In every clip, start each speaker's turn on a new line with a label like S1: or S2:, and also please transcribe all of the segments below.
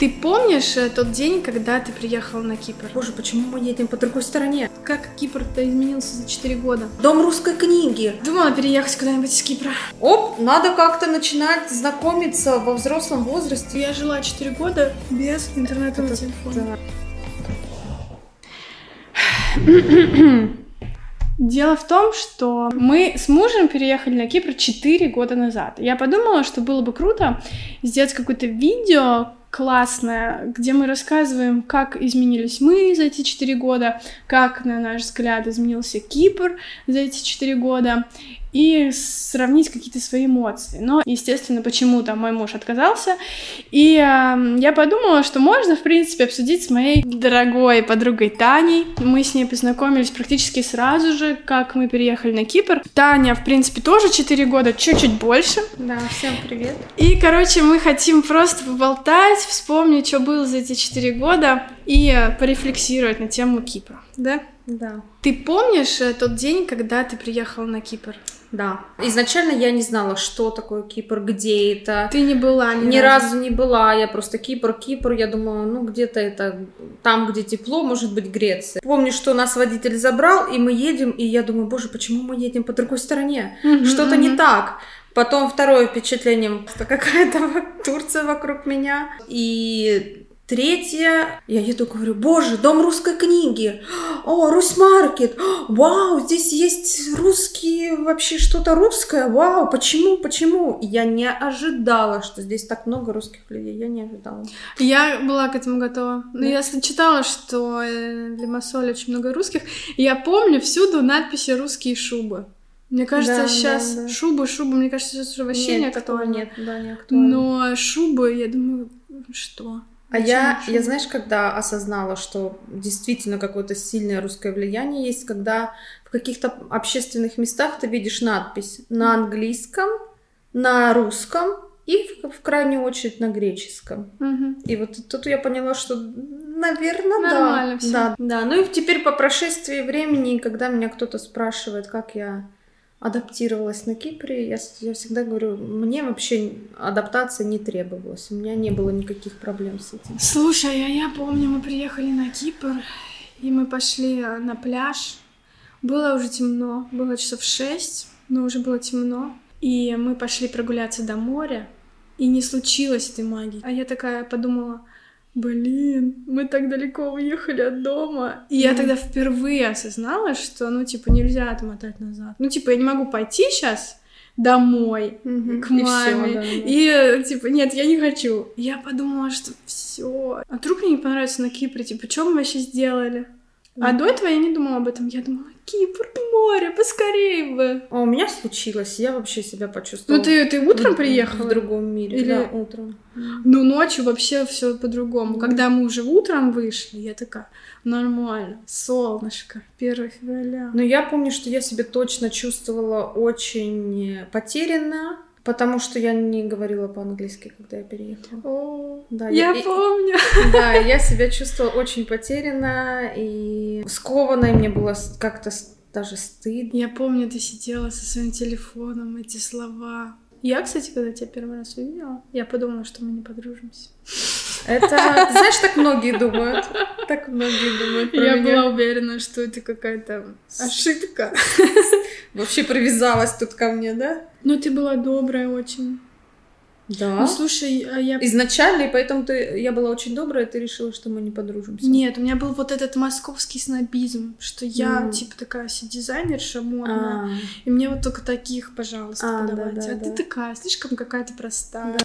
S1: Ты помнишь э, тот день, когда ты приехал на Кипр?
S2: Боже, почему мы едем по другой стороне?
S1: Как Кипр-то изменился за 4 года?
S2: Дом русской книги.
S1: Думала переехать куда-нибудь из Кипра.
S2: Оп, надо как-то начинать знакомиться во взрослом возрасте.
S1: Я жила 4 года без интернетного телефона.
S2: Да.
S1: Дело в том, что мы с мужем переехали на Кипр 4 года назад. Я подумала, что было бы круто сделать какое-то видео, классная, где мы рассказываем, как изменились мы за эти четыре года, как, на наш взгляд, изменился Кипр за эти четыре года, и сравнить какие-то свои эмоции. Но, естественно, почему-то мой муж отказался, и э, я подумала, что можно, в принципе, обсудить с моей дорогой подругой Таней. Мы с ней познакомились практически сразу же, как мы переехали на Кипр. Таня, в принципе, тоже 4 года, чуть-чуть больше.
S2: Да, всем привет.
S1: И, короче, мы хотим просто поболтать, вспомнить, что было за эти 4 года, и порефлексировать на тему Кипра, да?
S2: Да.
S1: Ты помнишь э, тот день, когда ты приехала на Кипр?
S2: Да. Изначально я не знала, что такое Кипр, где это.
S1: Ты не была ни,
S2: Ни разу не была, я просто Кипр, Кипр, я думала, ну где-то это там, где тепло, может быть Греция. Помню, что нас водитель забрал, и мы едем, и я думаю, боже, почему мы едем по другой стороне?
S1: Мгм,
S2: Что-то
S1: мгм.
S2: не так. Потом второе впечатление, что какая-то Турция вокруг меня. И третье, я еду, говорю, боже, дом русской книги, о, Русмаркет, вау, здесь есть русские, вообще что-то русское, вау, почему, почему? Я не ожидала, что здесь так много русских людей, я не ожидала.
S1: Я была к этому готова. Но я с- читала, что э, в Лимассоле очень много русских. И я помню всюду надписи «русские шубы». Мне кажется,
S2: Да, да,
S1: сейчас
S2: да.
S1: шубы, шубы, мне кажется, сейчас уже вообще не
S2: Нет, такого
S1: актуально.
S2: нет, да, не актуально.
S1: Но шубы, я думаю, что?
S2: А я, я, знаешь, когда осознала, что действительно какое-то сильное русское влияние есть, когда в каких-то общественных местах ты видишь надпись на английском, на русском и в, в крайнюю очередь на греческом.
S1: Мгм.
S2: И вот тут я поняла, что, наверное,
S1: Нормально
S2: да.
S1: всё.
S2: да. Да, ну и теперь по прошествии времени, когда меня кто-то спрашивает, как я адаптировалась на Кипре, я, я всегда говорю, мне вообще адаптация не требовалась, у меня не было никаких проблем с этим.
S1: Слушай, а я помню, мы приехали на Кипр, и мы пошли э, на пляж. Было уже темно, было часов шесть, но уже было темно. И мы пошли прогуляться до моря, и не случилось этой магии. А я такая подумала, блин, мы так далеко уехали от дома. И я
S2: Мгм.
S1: тогда впервые осознала, что, ну, типа, нельзя отмотать назад. Ну, типа, я не могу пойти сейчас домой, к
S2: И всё,
S1: маме.
S2: да, да.
S1: И типа, нет, я не хочу. Я подумала, что все. А вдруг мне не понравится на Кипре? Типа, что мы вообще сделали? А до этого я не думала об этом. Я думала, Кипр, море, поскорее бы.
S2: А у меня случилось, я вообще себя почувствовала.
S1: Ну, ты, ты утром
S2: в-
S1: приехала?
S2: В другом мире,
S1: Или-
S2: да, утром.
S1: Ну, ночью вообще все по-другому.
S2: Мгм.
S1: Когда мы уже утром вышли, я такая, нормально, солнышко, 1 февраля.
S2: Но я помню, что я себя точно чувствовала очень потерянно, потому что я не говорила по-английски, когда я переехала.
S1: О,
S2: Да,
S1: я
S2: и-
S1: помню.
S2: Да, я себя чувствовала очень потерянно и скованной, мне было как-то даже стыдно.
S1: Я помню, ты сидела со своим телефоном, эти слова. Я, кстати, когда тебя первый раз увидела, я подумала, что мы не подружимся.
S2: Это, знаешь, так многие думают. Так многие думают про
S1: я
S2: меня.
S1: была уверена, что это какая-то ошибка.
S2: Вообще привязалась тут ко мне, да?
S1: Но ты была добрая очень.
S2: Да.
S1: Ну, слушай, а я...
S2: Изначально, и поэтому ты, я была очень добрая, и ты решила, что мы не подружимся.
S1: Нет, у меня был вот этот московский снобизм, что я,
S2: М.
S1: типа, такая дизайнерша модная,
S2: А,
S1: и мне вот только таких, пожалуйста,
S2: А,
S1: подавайте.
S2: да,
S1: А
S2: да,
S1: ты
S2: да.
S1: такая, слишком какая-то простая.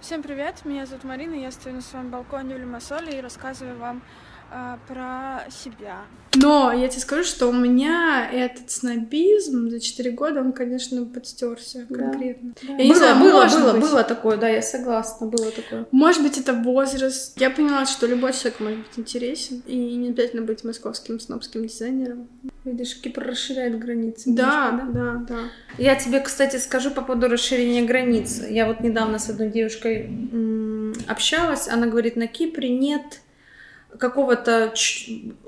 S1: Всем привет, меня зовут Марина, я стою на своем балконе в Лимассоле и рассказываю вам а, про себя. Но я тебе скажу, что у меня этот снобизм за 4 года, он, конечно, подстерся
S2: Да.
S1: конкретно.
S2: да.
S1: Я не
S2: было,
S1: знаю,
S2: было,
S1: может
S2: было,
S1: быть.
S2: было такое, да, я согласна, было такое.
S1: Может быть, это возраст. Я поняла, что любой человек может быть интересен, и не обязательно быть московским снобским дизайнером.
S2: Видишь, Кипр расширяет границы.
S1: Да,
S2: немножко,
S1: да, да.
S2: Я тебе, кстати, скажу по поводу расширения границ. Я вот недавно с одной девушкой м, общалась, она говорит, на Кипре нет какого-то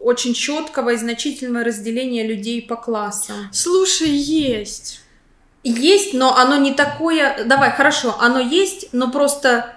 S2: очень четкого и значительного разделения людей по классам.
S1: Слушай, есть.
S2: Есть, но оно не такое... Давай, хорошо, оно есть, но просто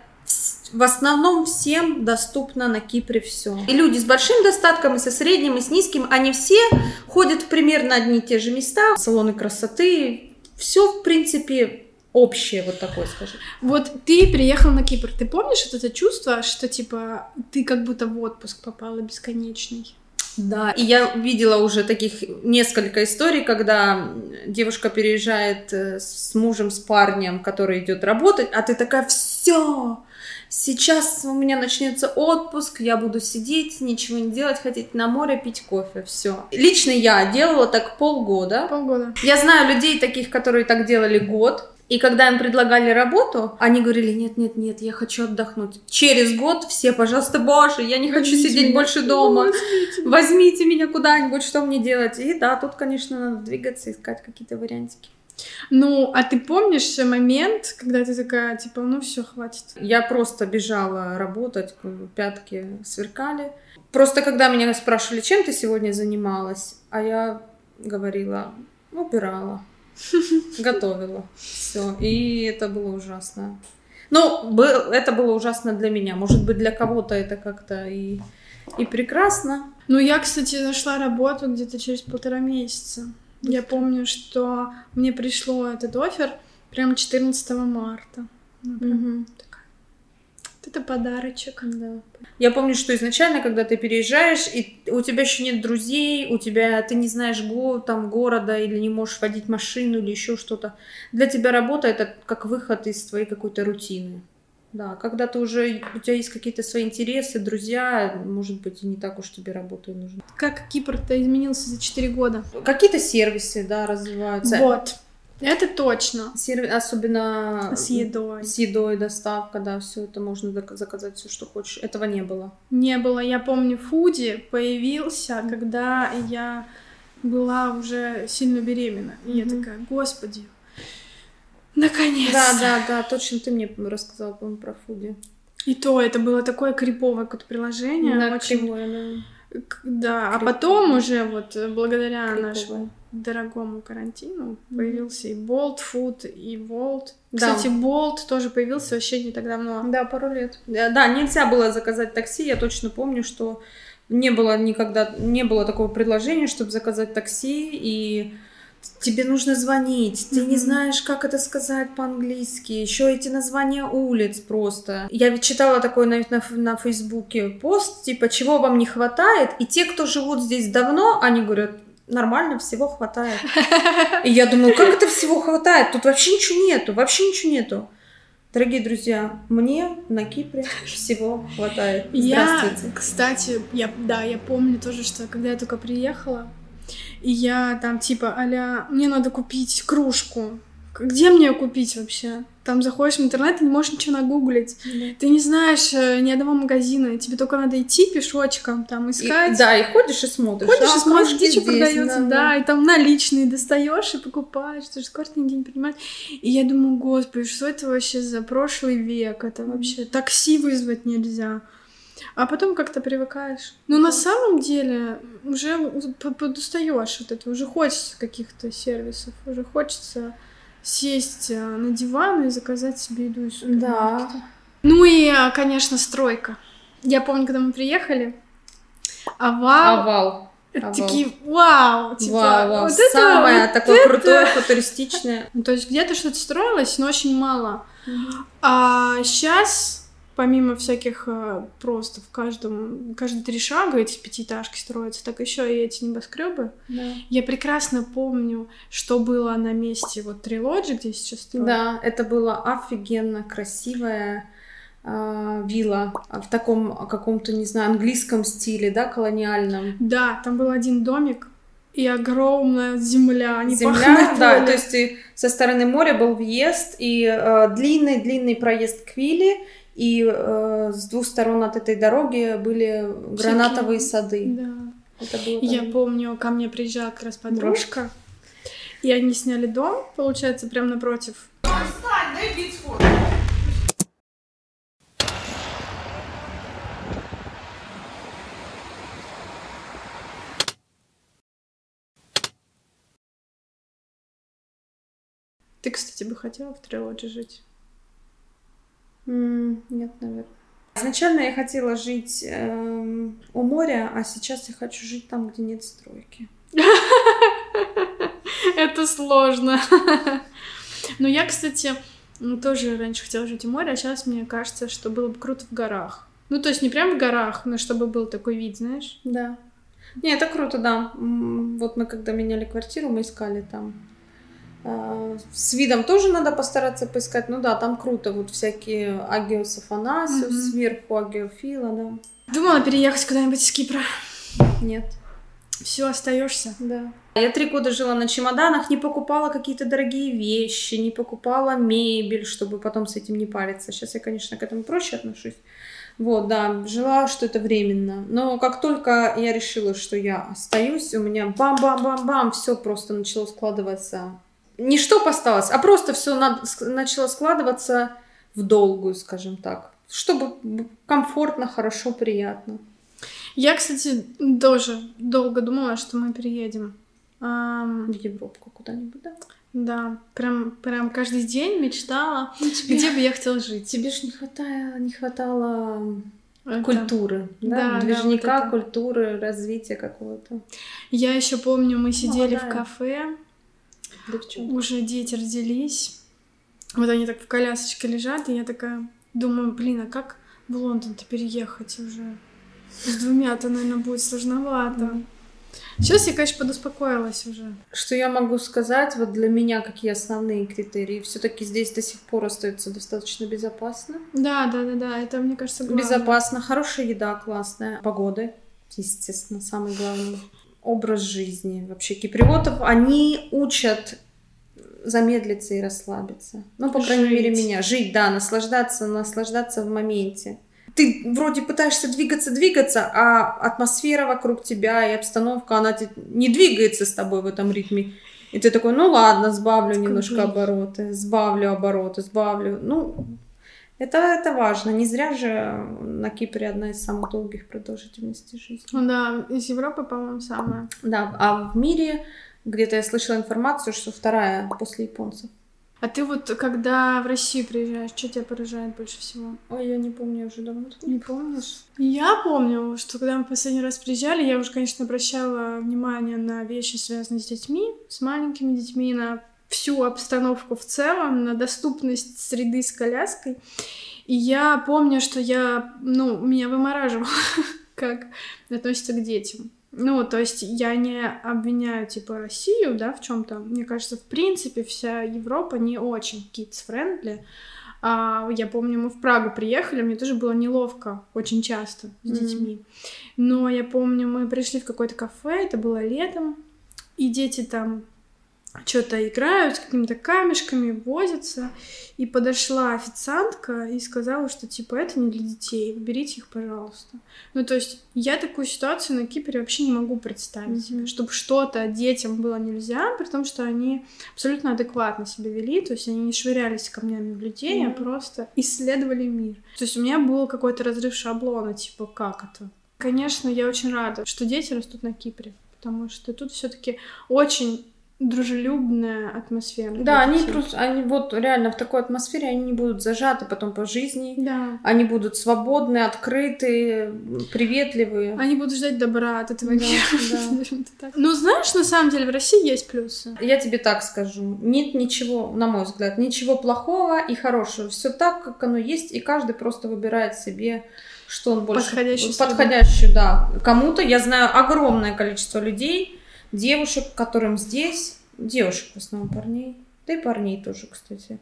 S2: В основном всем доступно на Кипре все. И люди с большим достатком, и со средним, и с низким, они все ходят примерно одни и те же места, салоны красоты. Все, в принципе, общее вот такое, скажем.
S1: Вот ты приехал на Кипр, ты помнишь вот это чувство, что типа ты как будто в отпуск попала бесконечный?
S2: Да, и я видела уже таких несколько историй, когда девушка переезжает э, с мужем, с парнем, который идет работать, а ты такая, все, сейчас у меня начнется отпуск, я буду сидеть, ничего не делать, ходить на море, пить кофе, все. Лично я делала так полгода.
S1: Полгода.
S2: Я знаю людей таких, которые так делали год, и когда им предлагали работу, они говорили, нет, нет, нет, я хочу отдохнуть. Через год все, пожалуйста, боже, я не хочу
S1: Возьмите
S2: сидеть
S1: меня.
S2: больше дома.
S1: Возьмите.
S2: Возьмите меня куда-нибудь, что мне делать? И да, тут, конечно, надо двигаться, искать какие-то вариантики.
S1: Ну, а ты помнишь момент, когда ты такая, типа, ну все, хватит?
S2: Я просто бежала работать, пятки сверкали. Просто когда меня спрашивали, чем ты сегодня занималась, а я говорила, убирала, готовила. Все. И это было ужасно. Ну, был- это было ужасно для меня. Может быть, для кого-то это как-то и, и прекрасно.
S1: Ну, я, кстати, нашла работу где-то через полтора месяца. Я помню, что мне пришло этот офер прям 14 марта. Вот это подарочек.
S2: Да. Я помню, что изначально, когда ты переезжаешь, и у тебя еще нет друзей, у тебя ты не знаешь го, там города или не можешь водить машину или еще что-то. Для тебя работа это как выход из твоей какой-то рутины. Да, когда ты уже у тебя есть какие-то свои интересы, друзья, может быть, и не так уж тебе работа и нужна.
S1: Как Кипр-то изменился за 4 года?
S2: Какие-то сервисы, да, развиваются.
S1: Вот. Это точно.
S2: Серви- особенно
S1: С едой.
S2: с едой, доставка, да, все это можно зак- заказать все, что хочешь. Этого не было.
S1: Не было. Я помню, Фуди появился, когда я была уже сильно беременна. И я такая, господи, наконец
S2: Да, да, да, точно ты мне рассказала, по-моему, про Фуди.
S1: И то это было такое криповое какое-то приложение.
S2: Да,
S1: очень...
S2: кривое,
S1: к- Да, а
S2: Криповое.
S1: потом уже вот э, благодаря
S2: да.
S1: нашему
S2: Криповое.
S1: дорогому карантину
S2: Мгм.
S1: появился и Bolt Food, и Volt.
S2: Да.
S1: Кстати, Bolt тоже появился вообще не так давно.
S2: Да, пару лет. Да, да, нельзя было заказать такси. Я точно помню, что не было никогда, не было такого предложения, чтобы заказать такси, и тебе нужно звонить, ты не
S1: Мгм.
S2: знаешь, как это сказать по-английски, еще эти названия улиц просто. Я ведь читала такой на, на, на Фейсбуке пост, типа, чего вам не хватает, и те, кто живут здесь давно, они говорят, нормально, всего хватает. И я думаю, как это всего хватает? Тут вообще ничего нету, вообще ничего нету. Дорогие друзья, мне на Кипре всего хватает.
S1: Я, кстати, я, да, я помню тоже, что когда я только приехала, и я там типа, аля, мне надо купить кружку. Где мне ее купить вообще? Там заходишь в интернет, ты не можешь ничего нагуглить. Ты не знаешь э, ни одного магазина, тебе только надо идти пешочком, там
S2: И-
S1: искать.
S2: да, и ходишь и смотришь.
S1: Ходишь
S2: а,
S1: и смотришь, где что продается, да, и там наличные достаешь и покупаешь, тоже каждый день принимать. И я думаю, господи, что это вообще за прошлый век? Это вообще такси вызвать нельзя. А потом как-то привыкаешь. Но на самом деле уже подустаешь от этого, уже хочется каких-то сервисов, уже хочется сесть э, на диван и заказать себе еду из.
S2: Да.
S1: Ну и, э, конечно, стройка. Я помню, когда мы приехали, овал,
S2: Овал. овал.
S1: такие, вау, типа,
S2: вау, вау.
S1: вот это,
S2: Самое
S1: вот
S2: такое
S1: это.
S2: крутое, футуристичное.
S1: Ну, то есть где-то что-то строилось, но очень мало. А сейчас, помимо всяких э, просто в каждом, каждые три шага эти пятиэтажки строятся, так еще и эти небоскребы.
S2: Да.
S1: Я прекрасно помню, что было на месте вот Трилоджи, где сейчас строят.
S2: Да, это было офигенно красивая а, вилла в таком каком-то, не знаю, английском стиле, да, колониальном.
S1: Да, там был один домик и огромная земля,
S2: Земля, да, то есть и со стороны моря был въезд и э, длинный-длинный проезд к вилле, и э, с двух сторон от этой дороги были гранатовые сады.
S1: Да.
S2: Это было
S1: Я
S2: там-
S1: помню, ко мне приезжала как раз подружка, и они сняли дом, получается, прямо напротив. Ты, кстати, бы хотела в Трилоджи жить?
S2: М, Нет, наверное. Изначально я хотела жить эм, у моря, а сейчас я хочу жить там, где нет стройки.
S1: Это сложно. Но я, кстати, тоже раньше хотела жить у моря, а сейчас мне кажется, что было бы круто в горах. Ну, то есть не прям в горах, но чтобы был такой вид, знаешь?
S2: Да. Не, это круто, да. Вот мы когда меняли квартиру, мы искали там с видом тоже надо постараться поискать. Ну да, там круто. Вот всякие Агиос Афанасиус, угу. сверху Агиофила, да.
S1: Думала переехать куда-нибудь из Кипра.
S2: Нет.
S1: Все, остаешься.
S2: Да. Я три года жила на чемоданах, не покупала какие-то дорогие вещи, не покупала мебель, чтобы потом с этим не париться. Сейчас я, конечно, к этому проще отношусь. Вот, да, жила, что это временно. Но как только я решила, что я остаюсь, у меня бам-бам-бам-бам, все просто начало складываться не что осталось, а просто все на, начало складываться в долгую, скажем так, чтобы комфортно, хорошо, приятно.
S1: Я, кстати, тоже долго думала, что мы переедем.
S2: В Европу куда-нибудь, да?
S1: Да, прям, прям каждый день мечтала, ну, тебе, где бы я хотела жить.
S2: Тебе же не хватало, не хватало это... культуры, да, да движника, да, вот культуры, развития какого-то.
S1: Я еще помню, мы сидели Молодая. в кафе, Девчонка. Уже дети родились. Вот они так в колясочке лежат, и я такая думаю, блин, а как в Лондон-то переехать уже? С двумя-то, наверное, будет сложновато. Mm. Сейчас я, конечно, подуспокоилась уже.
S2: Что я могу сказать, вот для меня какие основные критерии? Все-таки здесь до сих пор остается достаточно безопасно.
S1: Да, да, да, да, это, мне кажется, главное.
S2: Безопасно, хорошая еда, классная, погоды, естественно, самый главный образ жизни вообще киприотов. Они учат замедлиться и расслабиться. Ну, по жить. крайней мере, меня. Жить, да, наслаждаться, наслаждаться в моменте. Ты вроде пытаешься двигаться, двигаться, а атмосфера вокруг тебя и обстановка, она не двигается с тобой в этом ритме. И ты такой, ну ладно, сбавлю немножко обороты, сбавлю обороты, сбавлю. Ну, это, это важно. Не зря же на Кипре одна из самых долгих продолжительностей жизни.
S1: Да, из Европы, по-моему, самая.
S2: Да, а в мире где-то я слышала информацию, что вторая после японцев.
S1: А ты вот, когда в Россию приезжаешь, что тебя поражает больше всего?
S2: Ой, я не помню уже давно.
S1: Не помнишь? Я помню, что когда мы последний раз приезжали, я уже, конечно, обращала внимание на вещи, связанные с детьми, с маленькими детьми, на всю обстановку в целом, на доступность среды с коляской. И я помню, что я, ну, меня вымораживало, как относится к детям. Ну, то есть я не обвиняю, типа, Россию, да, в чем то Мне кажется, в принципе, вся Европа не очень kids-friendly. А, я помню, мы в Прагу приехали, мне тоже было неловко очень часто с mm-hmm. детьми. Но я помню, мы пришли в какое-то кафе, это было летом, и дети там что-то играют с какими-то камешками, возятся. И подошла официантка и сказала, что типа это не для детей, уберите их, пожалуйста. Ну, то есть я такую ситуацию на Кипре вообще не могу представить mm-hmm. себе, чтобы что-то детям было нельзя, при том, что они абсолютно адекватно себя вели, то есть они не швырялись камнями в людей, mm-hmm. а просто исследовали мир. То есть у меня был какой-то разрыв шаблона, типа как это? Конечно, я очень рада, что дети растут на Кипре, потому что тут все-таки очень дружелюбная атмосфера.
S2: Да, они просто, они вот реально в такой атмосфере они не будут зажаты потом по жизни.
S1: Да.
S2: Они будут свободны, открытые, приветливые.
S1: Они будут ждать добра от этого мира. Да. Ну, знаешь, на самом деле в России есть плюсы.
S2: Я тебе так скажу. Нет ничего, на мой взгляд, ничего плохого и хорошего. Все так, как оно есть, и каждый просто выбирает себе что он больше...
S1: Подходящую.
S2: Подходящую, да. Кому-то, я знаю огромное количество людей, девушек, которым здесь, девушек в основном парней, да и парней тоже, кстати,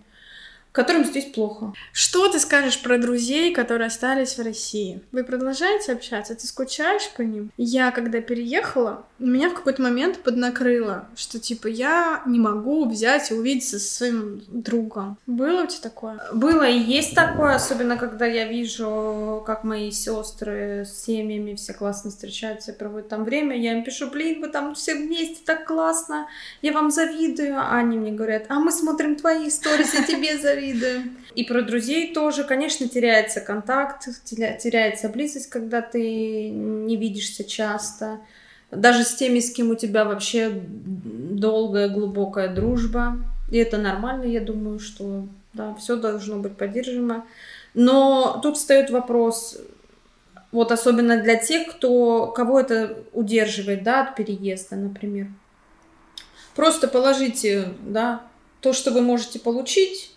S2: которым здесь плохо.
S1: Что ты скажешь про друзей, которые остались в России? Вы продолжаете общаться? Ты скучаешь по ним? Я, когда переехала, меня в какой-то момент поднакрыло, что типа я не могу взять и увидеться со своим другом. Было у тебя такое?
S2: Было и есть такое, особенно когда я вижу, как мои сестры с семьями все классно встречаются и проводят там время. Я им пишу, блин, вы там все вместе так классно, я вам завидую. А они мне говорят, а мы смотрим твои истории, я тебе завидую. И про друзей тоже, конечно, теряется контакт, теряется близость, когда ты не видишься часто даже с теми, с кем у тебя вообще долгая, глубокая дружба. И это нормально, я думаю, что да, все должно быть поддержимо. Но тут встает вопрос, вот особенно для тех, кто, кого это удерживает, да, от переезда, например. Просто положите, да, то, что вы можете получить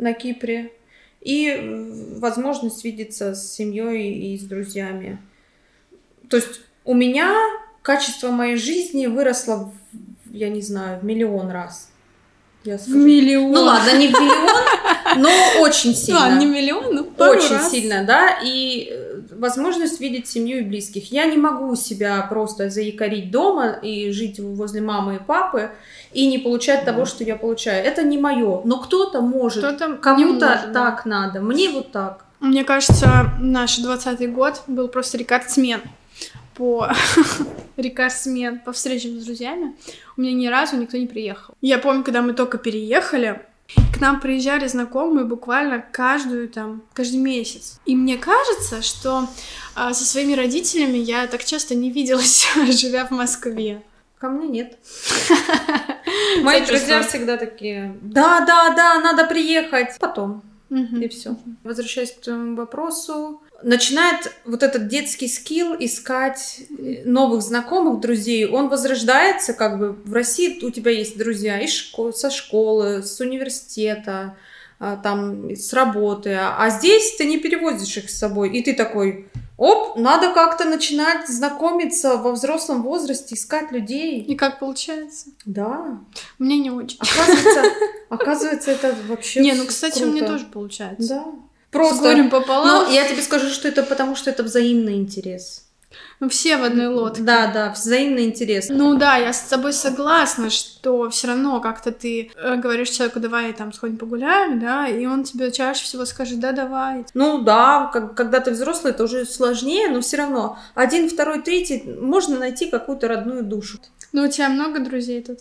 S2: на Кипре, и возможность видеться с семьей и с друзьями. То есть у меня качество моей жизни выросло, я не знаю, в миллион раз.
S1: Я скажу. В миллион.
S2: Ну ладно, не в миллион, но очень сильно.
S1: А, не миллион, но
S2: пару Очень раз. сильно, да. И э, возможность видеть семью и близких. Я не могу себя просто заикарить дома и жить возле мамы и папы и не получать того, что я получаю. Это не мое. Но кто-то может. Кто-то Кому-то так да. надо. Мне вот так.
S1: Мне кажется, наш двадцатый год был просто рекордсмен по рекордсмен по встречам с друзьями. У меня ни разу никто не приехал. Я помню, когда мы только переехали, к нам приезжали знакомые буквально каждую там, каждый месяц. И мне кажется, что а, со своими родителями я так часто не виделась, живя в Москве.
S2: Ко мне нет. Мои друзья всегда такие, да, да, да, надо приехать. Потом. И все. Возвращаясь к твоему вопросу, начинает вот этот детский скилл искать э, новых знакомых, друзей. Он возрождается как бы в России. У тебя есть друзья из школ- со школы, с университета, а, там, с работы. А здесь ты не переводишь их с собой. И ты такой, оп, надо как-то начинать знакомиться во взрослом возрасте, искать людей.
S1: И как получается?
S2: Да.
S1: Мне не очень.
S2: Оказывается, оказывается это вообще
S1: Не, ну, кстати, круто. мне тоже получается.
S2: Да. Просто. С горем пополам. Но я тебе скажу, что это потому, что это взаимный интерес.
S1: Мы все в одной лодке.
S2: Да, да, взаимный интерес.
S1: Ну да, я с тобой согласна, что все равно как-то ты э, говоришь человеку, давай там сходим погуляем, да, и он тебе чаще всего скажет, да, давай.
S2: Ну да, как, когда ты взрослый, это уже сложнее, но все равно один, второй, третий, можно найти какую-то родную душу.
S1: Ну у тебя много друзей тут?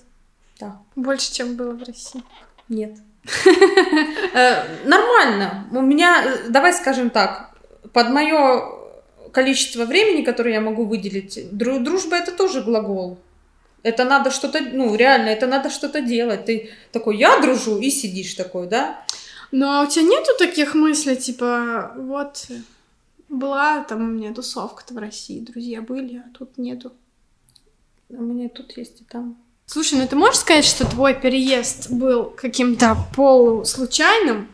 S2: Да.
S1: Больше, чем было в России?
S2: Нет. Э, нормально. У меня, э, давай скажем так, под мое количество времени, которое я могу выделить, дружба это тоже глагол. Это надо что-то, ну, реально, это надо что-то делать. Ты такой, я дружу, и сидишь такой, да?
S1: Ну, а у тебя нету таких мыслей, типа, вот, была там у меня тусовка-то в России, друзья были, а тут нету.
S2: У меня тут есть и там.
S1: Слушай, ну ты можешь сказать, что твой переезд был каким-то полуслучайным?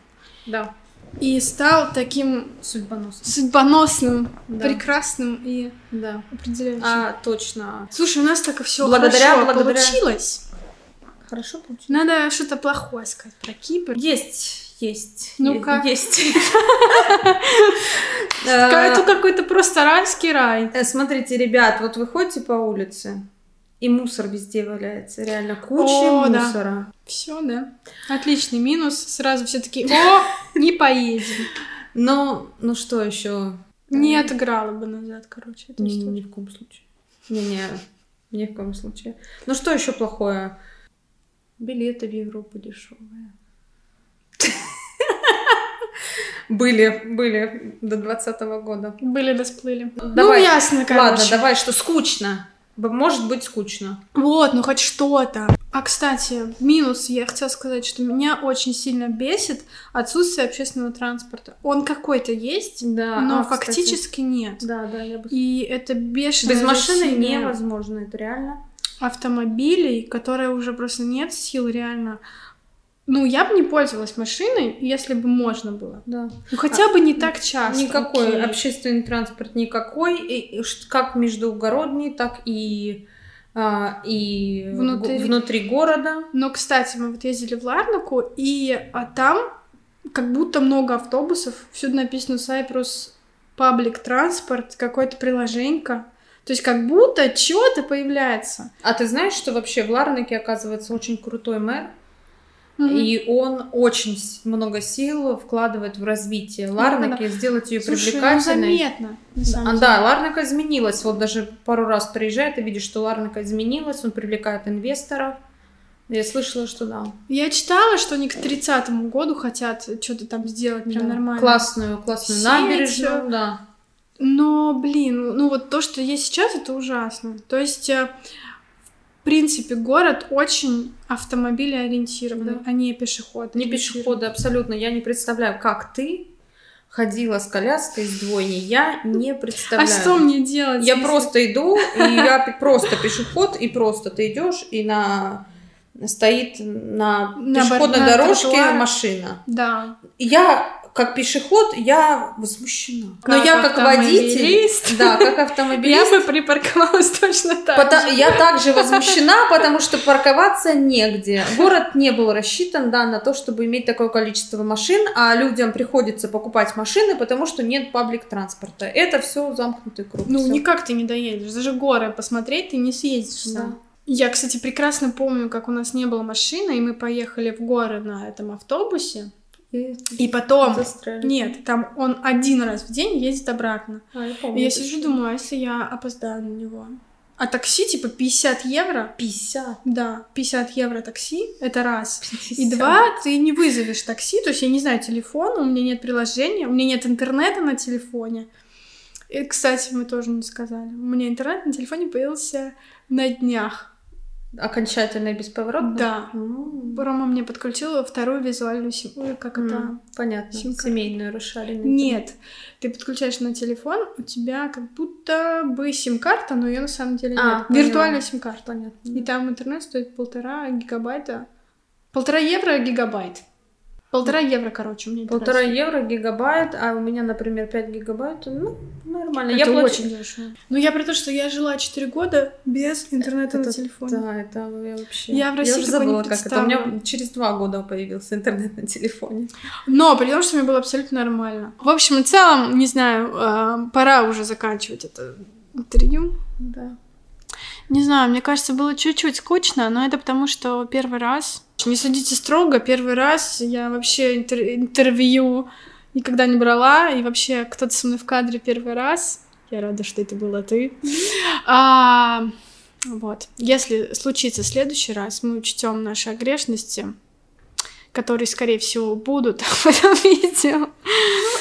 S2: Да.
S1: И стал таким
S2: судьбоносным,
S1: судьбоносным да. прекрасным и
S2: да.
S1: определяющим.
S2: А, точно.
S1: Слушай, у нас так все благодаря, хорошо благодаря... получилось.
S2: Хорошо получилось.
S1: Надо что-то плохое сказать про Кипр.
S2: Есть, есть.
S1: Ну-ка.
S2: Есть.
S1: Это какой-то просто райский рай.
S2: Э, смотрите, ребят, вот вы ходите по улице, и мусор везде валяется, реально куча О, мусора. Да.
S1: Все, да. Отличный минус. Сразу все таки о, не поедем.
S2: Но, ну что еще?
S1: Не отыграла бы назад, короче.
S2: Не, ни в коем случае. Не-не, ни в коем случае. Ну что еще плохое? Билеты в Европу дешевые. Были, были до двадцатого года.
S1: Были, да сплыли.
S2: Давай. Ну, ясно, короче. Ладно, давай, что скучно. Может быть скучно.
S1: Вот, ну хоть что-то. А, кстати, минус, я хотела сказать, что меня очень сильно бесит отсутствие общественного транспорта. Он какой-то есть, да, но а, фактически кстати, нет.
S2: Да, да, я бы...
S1: И это бешено.
S2: Без машины невозможно, это реально.
S1: Автомобилей, которые уже просто нет сил реально ну, я бы не пользовалась машиной, если бы можно было.
S2: Да.
S1: Ну, хотя а, бы не так часто.
S2: Никакой окей. общественный транспорт никакой, и, как междугородний, так и а, и внутри... внутри города.
S1: Но, кстати, мы вот ездили в Ларнаку, и а там как будто много автобусов, всюду написано Cyprus Public Transport, какое-то приложенька. То есть как будто что-то появляется.
S2: А ты знаешь, что вообще в Ларнаке, оказывается, очень крутой мэр? Mm-hmm. И он очень много сил вкладывает в развитие Ларнаки, ну, да. сделать ее Слушай, ну, привлекательной.
S1: Ну, заметно.
S2: Да, да, Ларнака изменилась. Вот даже пару раз приезжает и видишь, что Ларнака изменилась, он привлекает инвесторов. Я слышала, что да.
S1: Я читала, что они к 30-му году хотят что-то там сделать прям да. нормально.
S2: Классную, классную Сеть. набережную, да.
S1: Но, блин, ну вот то, что есть сейчас, это ужасно. То есть э, принципе, город очень автомобилеориентированный, да. а не пешеход.
S2: Не пешеходы, абсолютно. Я не представляю, как ты ходила с коляской с двойней. Я не
S1: А
S2: представляю.
S1: что мне делать?
S2: Я
S1: если-
S2: просто иду, и я просто пешеход, и просто ты идешь, и на стоит на
S1: На
S2: пешеходной
S1: бар- на
S2: дорожке
S1: тротуаре.
S2: машина.
S1: Да.
S2: Я как пешеход, я возмущена. Но
S1: Как
S2: я как водитель, да, как
S1: Я
S2: автомобилист,
S1: бы припарковалась точно так
S2: Пота-
S1: же.
S2: Я также возмущена, потому что парковаться негде. Город не был рассчитан да, на то, чтобы иметь такое количество машин, а людям приходится покупать машины, потому что нет паблик транспорта. Это все замкнутый круг.
S1: Ну,
S2: всё.
S1: никак ты не доедешь. Даже горы посмотреть ты не съездишь.
S2: Да.
S1: Я, кстати, прекрасно помню, как у нас не было машины, и мы поехали в горы на этом автобусе.
S2: И
S1: И потом...
S2: застряли.
S1: Нет, там он один раз в день ездит обратно.
S2: А, я
S1: И
S2: помню,
S1: я
S2: это
S1: сижу, думаю, а если я опоздаю на него? А такси, типа, 50 евро?
S2: 50.
S1: Да, 50 евро такси, это раз.
S2: 50.
S1: И два, ты не вызовешь такси, то есть я не знаю телефона, у меня нет приложения, у меня нет интернета на телефоне. И, кстати, мы тоже не сказали. У меня интернет на телефоне появился на днях.
S2: Окончательно и бесповоротно?
S1: Да.
S2: М.
S1: Рома мне подключил вторую визуальную сим... ой, как это?
S2: М, Понятно.
S1: Сим-карту.
S2: Семейную расшаренную.
S1: Нет, ты подключаешь на телефон, у тебя как будто бы сим-карта, но ее на самом деле
S2: А,
S1: нет.
S2: поняла.
S1: Виртуальная сим-карта.
S2: Понятно.
S1: И там интернет стоит полтора гигабайта. Полтора евро гигабайт. Полтора евро, короче, у меня интернет
S2: Полтора
S1: стоит.
S2: евро гигабайт, а у меня, например, 5 гигабайт, ну, нормально.
S1: Это
S2: я плачу-
S1: очень дешево. Ну, я про то, что я жила 4 года без интернета на
S2: Это-
S1: телефоне.
S2: Да, это я вообще...
S1: Я в России
S2: уже
S1: такое не
S2: забыла, как это. У меня через два года появился интернет на телефоне.
S1: Но при том, что мне было абсолютно нормально. В общем и целом, не знаю, э, пора уже заканчивать это интервью.
S2: Да.
S1: Не знаю, мне кажется, было чуть-чуть скучно, но это потому, что первый раз. Не судите строго, первый раз я вообще интер- интервью никогда не брала, и вообще кто-то со мной в кадре первый раз. Я рада, что это была ты. А, вот. Если случится следующий раз, мы учтем наши огрешности, которые, скорее всего, будут в этом видео.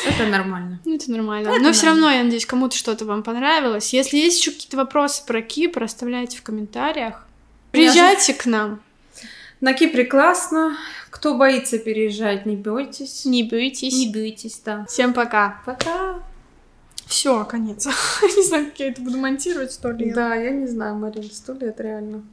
S2: Это нормально.
S1: Ну, это нормально.
S2: Это
S1: Но все равно, я надеюсь, кому-то что-то вам понравилось. Если есть еще какие-то вопросы про Кипр, оставляйте в комментариях. Приезжайте к нам.
S2: На Кипре классно. Кто боится переезжать, не бойтесь.
S1: Не бойтесь.
S2: Не бойтесь, да.
S1: Всем пока.
S2: Пока.
S1: Все, конец. Не знаю, как я это буду монтировать, сто лет.
S2: Да, я не знаю, Марин, сто лет реально.